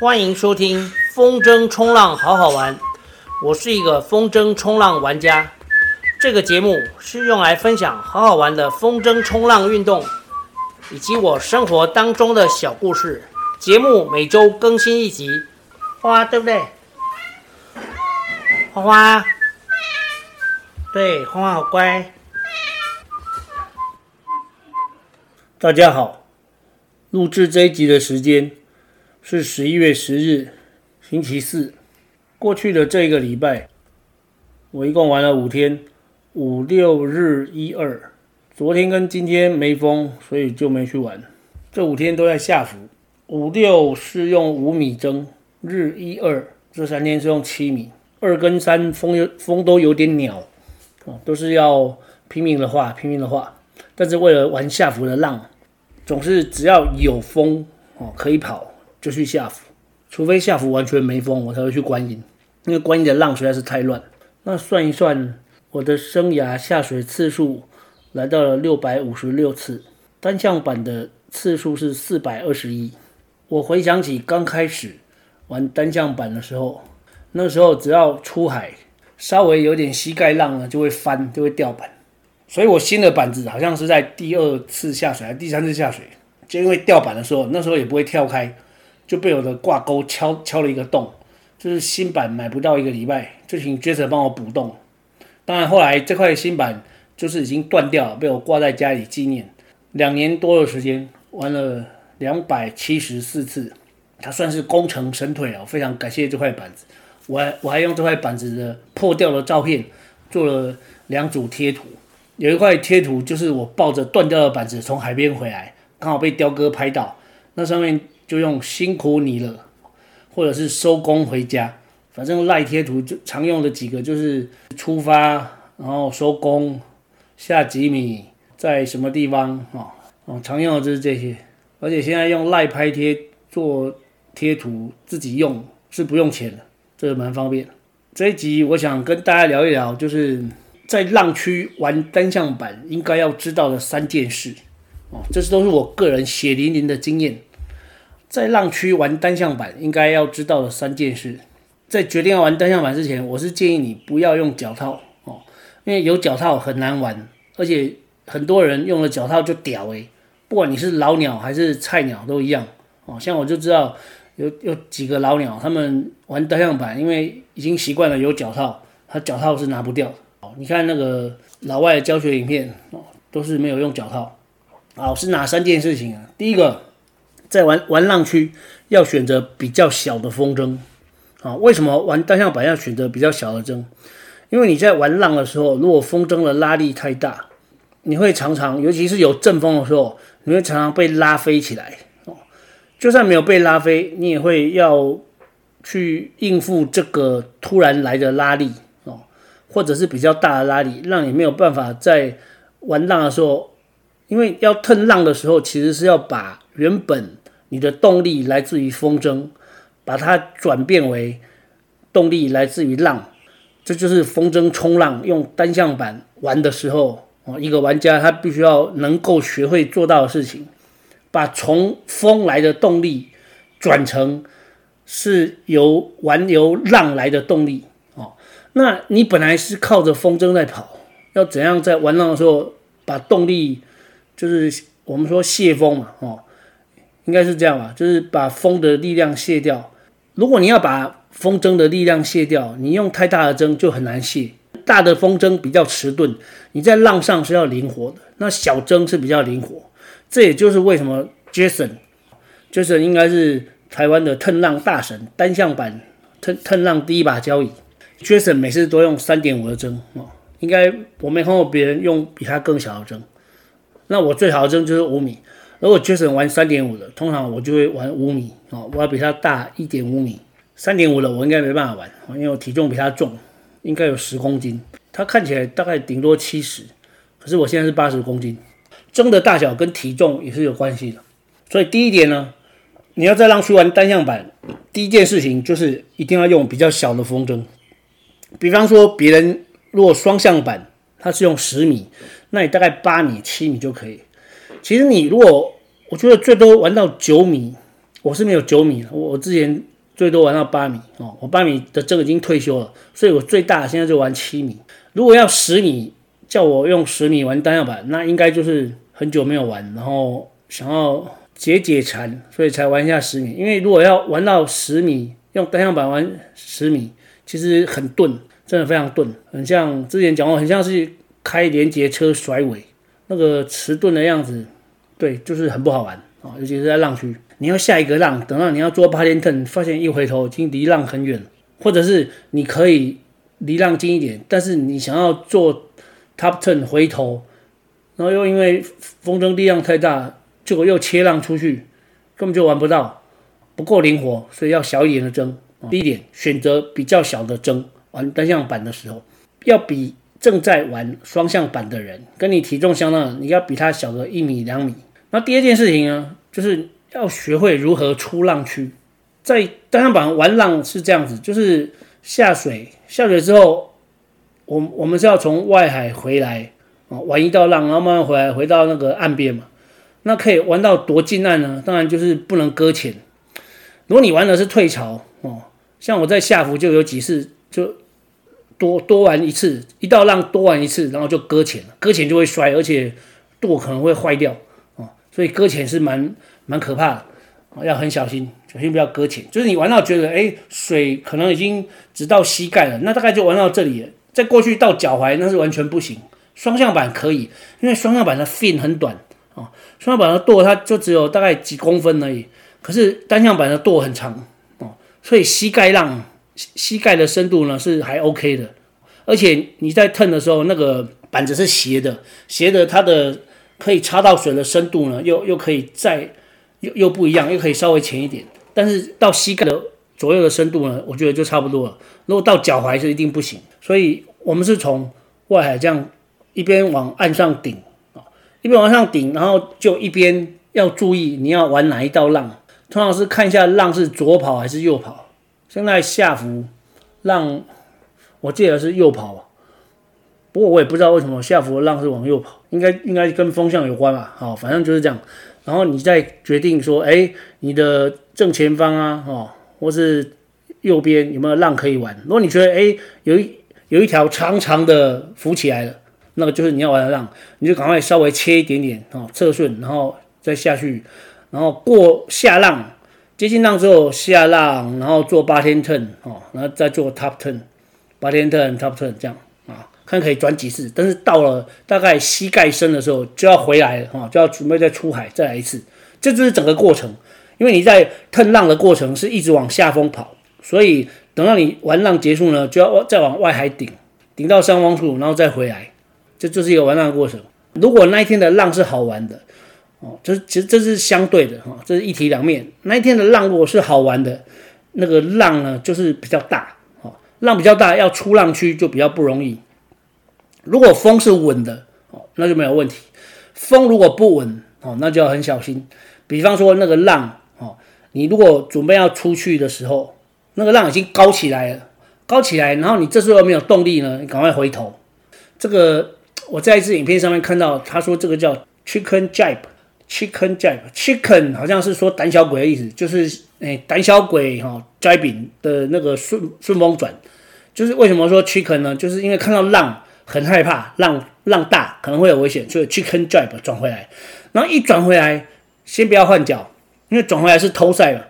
欢迎收听风筝冲浪好好玩，我是一个风筝冲浪玩家。这个节目是用来分享好好玩的风筝冲浪运动，以及我生活当中的小故事。节目每周更新一集，花花对不对？花花，对，花花好乖。大家好，录制这一集的时间是十一月十日，星期四。过去的这个礼拜，我一共玩了五天，五六日一二。昨天跟今天没风，所以就没去玩。这五天都在下浮。五六是用五米筝，日一二这三天是用七米。二跟三风有风都有点鸟，哦，都是要拼命的画，拼命的画。但是为了玩下浮的浪，总是只要有风哦可以跑就去下浮，除非下浮完全没风，我才会去观音。因为观音的浪实在是太乱。那算一算，我的生涯下水次数来到了六百五十六次，单向板的次数是四百二十一。我回想起刚开始玩单向板的时候，那时候只要出海稍微有点膝盖浪了，就会翻，就会掉板。所以我新的板子好像是在第二次下水还是第三次下水，就因为掉板的时候，那时候也不会跳开，就被我的挂钩敲敲了一个洞。就是新板买不到一个礼拜，就请 Jason 帮我补洞。当然后来这块新板就是已经断掉了，被我挂在家里纪念。两年多的时间玩了两百七十四次，它算是功成身退啊！非常感谢这块板子，我还我还用这块板子的破掉的照片做了两组贴图。有一块贴图，就是我抱着断掉的板子从海边回来，刚好被雕哥拍到。那上面就用“辛苦你了”或者是“收工回家”，反正赖贴图就常用的几个就是出发，然后收工，下几米，在什么地方哦？哦，常用的就是这些。而且现在用赖拍贴做贴图，自己用是不用钱的，这个蛮方便的。这一集我想跟大家聊一聊，就是。在浪区玩单向板应该要知道的三件事哦，这是都是我个人血淋淋的经验。在浪区玩单向板应该要知道的三件事，在决定要玩单向板之前，我是建议你不要用脚套哦，因为有脚套很难玩，而且很多人用了脚套就屌诶，不管你是老鸟还是菜鸟都一样哦。像我就知道有有几个老鸟，他们玩单向板，因为已经习惯了有脚套，他脚套是拿不掉哦。你看那个老外的教学影片哦，都是没有用脚套。好，是哪三件事情啊？第一个，在玩玩浪区要选择比较小的风筝。啊，为什么玩单向板要选择比较小的筝？因为你在玩浪的时候，如果风筝的拉力太大，你会常常，尤其是有阵风的时候，你会常常被拉飞起来。哦，就算没有被拉飞，你也会要去应付这个突然来的拉力。哦或者是比较大的拉力，让你没有办法在玩浪的时候，因为要腾浪的时候，其实是要把原本你的动力来自于风筝，把它转变为动力来自于浪，这就是风筝冲浪用单向板玩的时候，哦，一个玩家他必须要能够学会做到的事情，把从风来的动力转成是由玩由浪来的动力哦。那你本来是靠着风筝在跑，要怎样在玩浪的时候把动力，就是我们说泄风嘛，哦，应该是这样吧，就是把风的力量泄掉。如果你要把风筝的力量泄掉，你用太大的筝就很难泄。大的风筝比较迟钝，你在浪上是要灵活的。那小筝是比较灵活，这也就是为什么 Jason，Jason 应该是台湾的腾浪大神，单向版腾腾浪第一把交椅。Jason 每次都用三点五的筝哦，应该我没看过别人用比他更小的筝。那我最好的筝就是五米。如果 Jason 玩三点五的，通常我就会玩五米哦，我要比他大一点五米。三点五的我应该没办法玩，因为我体重比他重，应该有十公斤。他看起来大概顶多七十，可是我现在是八十公斤。筝的大小跟体重也是有关系的。所以第一点呢，你要再让去玩单向板，第一件事情就是一定要用比较小的风筝。比方说，别人如果双向板，它是用十米，那你大概八米、七米就可以。其实你如果，我觉得最多玩到九米，我是没有九米，我我之前最多玩到八米哦，我八米的这个已经退休了，所以我最大现在就玩七米。如果要十米，叫我用十米玩单向板，那应该就是很久没有玩，然后想要解解馋，所以才玩一下十米。因为如果要玩到十米，用单向板玩十米，其实很钝，真的非常钝，很像之前讲过，很像是开连接车甩尾那个迟钝的样子，对，就是很不好玩啊，尤其是在浪区。你要下一个浪，等到你要做八连 turn，发现一回头已经离浪很远，或者是你可以离浪近一点，但是你想要做 top turn 回头，然后又因为风筝力量太大，结果又切浪出去，根本就玩不到，不够灵活，所以要小一点的针。第一点，选择比较小的针玩单向板的时候，要比正在玩双向板的人跟你体重相当，你要比他小个一米两米。那第二件事情呢，就是。要学会如何出浪区，在单向板玩浪是这样子，就是下水下水之后，我我们是要从外海回来啊，玩一道浪，然后慢慢回来回到那个岸边嘛。那可以玩到多近岸呢？当然就是不能搁浅。如果你玩的是退潮哦，像我在下浮就有几次就多多玩一次，一道浪多玩一次，然后就搁浅了，搁浅就会摔，而且舵可能会坏掉哦，所以搁浅是蛮。蛮可怕的，要很小心，小心不要搁浅。就是你玩到觉得，哎，水可能已经直到膝盖了，那大概就玩到这里了。再过去到脚踝，那是完全不行。双向板可以，因为双向板的 fin 很短啊，双向板的舵它就只有大概几公分而已。可是单向板的舵很长哦，所以膝盖浪膝盖的深度呢是还 OK 的。而且你在蹭的时候，那个板子是斜的，斜的它的可以插到水的深度呢，又又可以再。又又不一样，又可以稍微浅一点，但是到膝盖的左右的深度呢，我觉得就差不多了。如果到脚踝是一定不行，所以我们是从外海这样一边往岸上顶啊，一边往上顶，然后就一边要注意你要玩哪一道浪，通常是看一下浪是左跑还是右跑。现在下浮浪，我记得是右跑，不过我也不知道为什么下浮的浪是往右跑，应该应该跟风向有关吧？好，反正就是这样。然后你再决定说，哎，你的正前方啊，哦，或是右边有没有浪可以玩？如果你觉得，哎，有一有一条长长的浮起来了，那个就是你要玩的浪，你就赶快稍微切一点点，哦，侧顺，然后再下去，然后过下浪，接近浪之后下浪，然后做八天 turn，哦，然后再做 top turn，八天 turn top turn 这样啊。看可以转几次，但是到了大概膝盖深的时候就要回来了哈，就要准备再出海再来一次，这就是整个过程。因为你在腾浪的过程是一直往下风跑，所以等到你玩浪结束呢，就要再往外海顶，顶到上方处，然后再回来，这就是一个玩浪的过程。如果那一天的浪是好玩的哦，这其实这是相对的哈，这是一体两面。那一天的浪如果是好玩的，那个浪呢就是比较大哦，浪比较大，要出浪区就比较不容易。如果风是稳的哦，那就没有问题。风如果不稳哦，那就要很小心。比方说那个浪哦，你如果准备要出去的时候，那个浪已经高起来了，高起来，然后你这时候没有动力呢，你赶快回头。这个我在一次影片上面看到，他说这个叫 chicken jib Chicken jibe，chicken 好像是说胆小鬼的意思，就是诶胆小鬼哈 jibing 的那个顺顺风转，就是为什么说 chicken 呢？就是因为看到浪。很害怕浪浪大可能会有危险，所以 chicken jibe 转回来，然后一转回来，先不要换脚，因为转回来是偷赛了。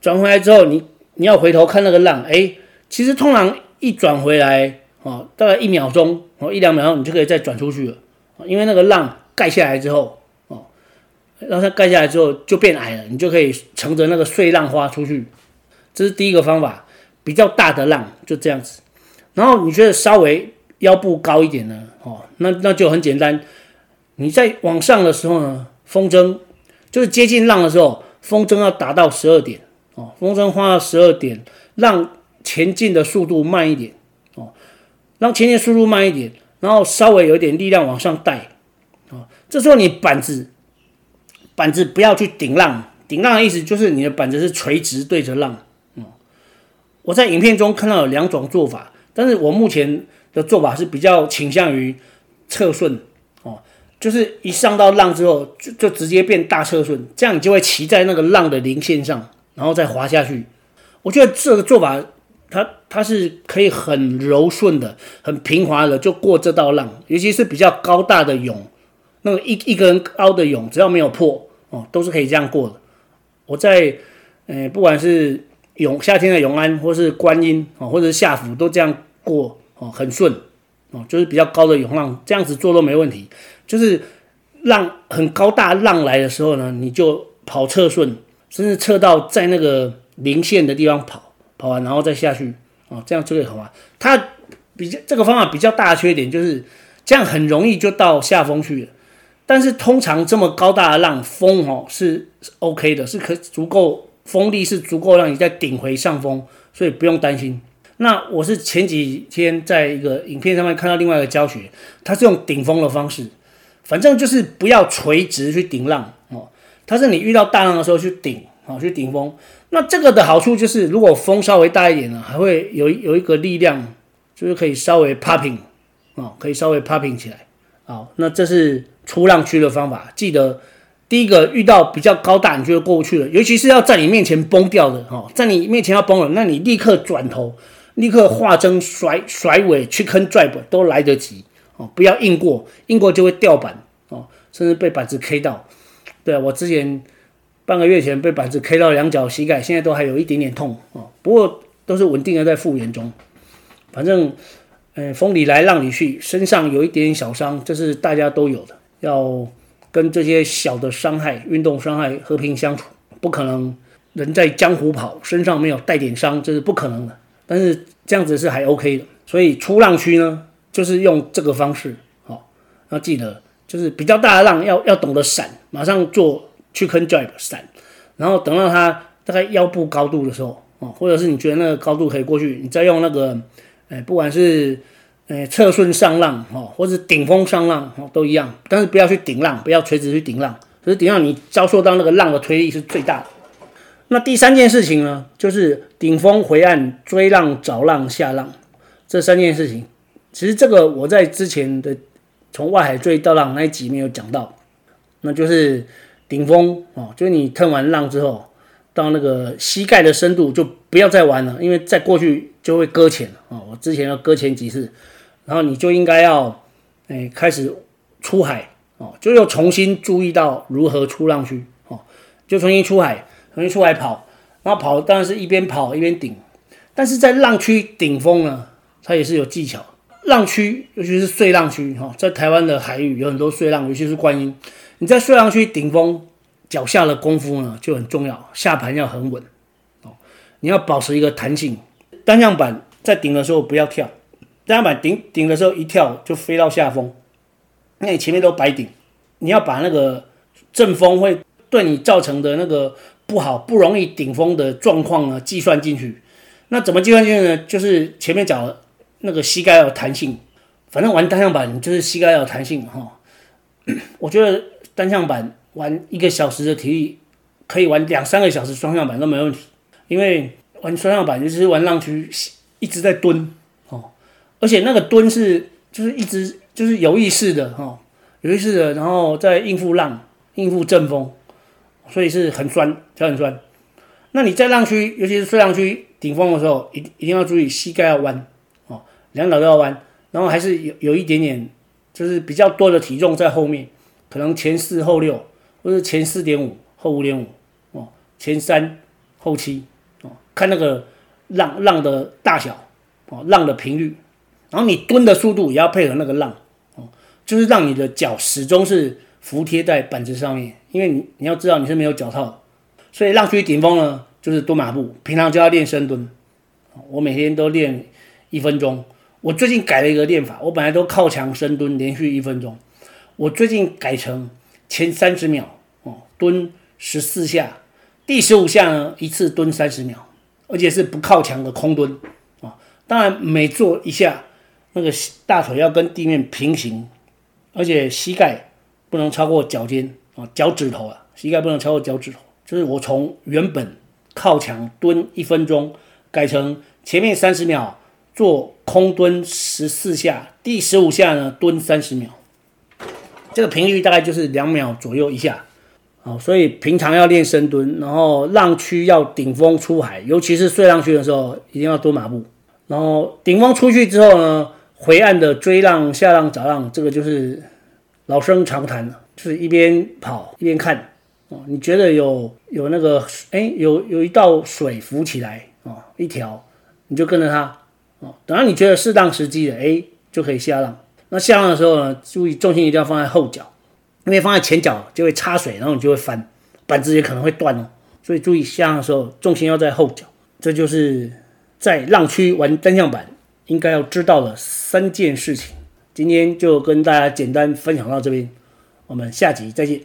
转回来之后，你你要回头看那个浪，诶，其实通常一转回来，哦，大概一秒钟，哦一两秒钟，你就可以再转出去了，因为那个浪盖下来之后，让它盖下来之后就变矮了，你就可以乘着那个碎浪花出去。这是第一个方法，比较大的浪就这样子。然后你觉得稍微。腰部高一点呢，哦，那那就很简单。你在往上的时候呢，风筝就是接近浪的时候，风筝要达到十二点，哦，风筝花到十二点，让前进的速度慢一点，哦，让前进速度慢一点，然后稍微有点力量往上带，哦，这时候你板子板子不要去顶浪，顶浪的意思就是你的板子是垂直对着浪，哦，我在影片中看到有两种做法，但是我目前。的做法是比较倾向于侧顺哦，就是一上到浪之后，就就直接变大侧顺，这样你就会骑在那个浪的零线上，然后再滑下去。我觉得这个做法，它它是可以很柔顺的、很平滑的就过这道浪，尤其是比较高大的涌，那个一一个人高的涌，只要没有破哦，都是可以这样过的。我在呃，不管是永夏天的永安，或是观音哦，或者是夏福，都这样过哦，很顺哦，就是比较高的涌浪，这样子做都没问题。就是浪很高大浪来的时候呢，你就跑侧顺，甚至侧到在那个零线的地方跑，跑完然后再下去哦，这样就可以好玩。它比较这个方法比较大的缺点就是这样很容易就到下风去了。但是通常这么高大的浪，风哦是 OK 的，是可足够。风力是足够让你再顶回上风，所以不用担心。那我是前几天在一个影片上面看到另外一个教学，它是用顶风的方式，反正就是不要垂直去顶浪哦。它是你遇到大浪的时候去顶啊，去顶风。那这个的好处就是，如果风稍微大一点呢，还会有有一个力量，就是可以稍微 popping 啊，可以稍微 popping 起来。好，那这是出浪区的方法，记得。第一个遇到比较高大，你就过不去了，尤其是要在你面前崩掉的哈，在你面前要崩了，那你立刻转头，立刻化筝甩甩尾去坑 drive 都来得及哦，不要硬过，硬过就会掉板哦，甚至被板子 K 到。对啊，我之前半个月前被板子 K 到两脚膝盖，现在都还有一点点痛哦，不过都是稳定的在复原中。反正，呃，风里来浪里去，身上有一点点小伤，这是大家都有的，要。跟这些小的伤害、运动伤害和平相处，不可能。人在江湖跑，身上没有带点伤，这是不可能的。但是这样子是还 OK 的。所以出浪区呢，就是用这个方式。好，要记得，就是比较大的浪要要懂得闪，马上做 chicken drive 闪，然后等到它大概腰部高度的时候，哦，或者是你觉得那个高度可以过去，你再用那个，哎，不管是。呃，侧顺上浪哦，或者顶风上浪哦，都一样，但是不要去顶浪，不要垂直去顶浪，就是顶浪你遭受到那个浪的推力是最大的。那第三件事情呢，就是顶风回岸追浪找浪下浪这三件事情。其实这个我在之前的从外海追到浪那一集没有讲到，那就是顶风哦，就是你吞完浪之后，到那个膝盖的深度就不要再玩了，因为再过去就会搁浅了哦。我之前要搁浅几次。然后你就应该要，哎，开始出海哦，就又重新注意到如何出浪区哦，就重新出海，重新出海跑，然后跑当然是一边跑一边顶，但是在浪区顶峰呢，它也是有技巧。浪区尤其是碎浪区哈，在台湾的海域有很多碎浪，尤其是观音，你在碎浪区顶峰，脚下的功夫呢就很重要，下盘要很稳哦，你要保持一个弹性，单向板在顶的时候不要跳。单向板顶顶的时候一跳就飞到下风，那你前面都白顶，你要把那个阵风会对你造成的那个不好、不容易顶风的状况呢计算进去。那怎么计算进去呢？就是前面讲那个膝盖要有弹性，反正玩单向板就是膝盖要有弹性哈。我觉得单向板玩一个小时的体力可以玩两三个小时双向板都没问题，因为玩双向板就是玩浪区一直在蹲。而且那个蹲是就是一直就是有意识的哈，有意识的，然后再应付浪，应付阵风，所以是很酸，脚很酸。那你在浪区，尤其是碎浪区顶峰的时候，一一定要注意膝盖要弯哦，两脚都要弯，然后还是有有一点点，就是比较多的体重在后面，可能前四后六，或者前四点五后五点五哦，前三后七哦，看那个浪浪的大小哦，浪的频率。然后你蹲的速度也要配合那个浪，哦，就是让你的脚始终是服贴在板子上面，因为你你要知道你是没有脚套的，所以浪区顶峰呢就是蹲马步，平常就要练深蹲，我每天都练一分钟。我最近改了一个练法，我本来都靠墙深蹲连续一分钟，我最近改成前三十秒哦蹲十四下，第十五下呢一次蹲三十秒，而且是不靠墙的空蹲啊，当然每做一下。那个大腿要跟地面平行，而且膝盖不能超过脚尖啊，脚趾头啊，膝盖不能超过脚趾头。就是我从原本靠墙蹲一分钟，改成前面三十秒做空蹲十四下，第十五下呢蹲三十秒。这个频率大概就是两秒左右一下。好，所以平常要练深蹲，然后浪区要顶风出海，尤其是碎浪区的时候，一定要蹲马步。然后顶风出去之后呢，回岸的追浪、下浪、找浪，这个就是老生常谈了，就是一边跑一边看。哦，你觉得有有那个哎，有有一道水浮起来哦，一条，你就跟着它哦。等到你觉得适当时机了，哎，就可以下浪。那下浪的时候呢，注意重心一定要放在后脚，因为放在前脚就会插水，然后你就会翻，板子也可能会断哦。所以注意下浪的时候重心要在后脚。这就是在浪区玩单向板应该要知道的三件事情。今天就跟大家简单分享到这边，我们下集再见。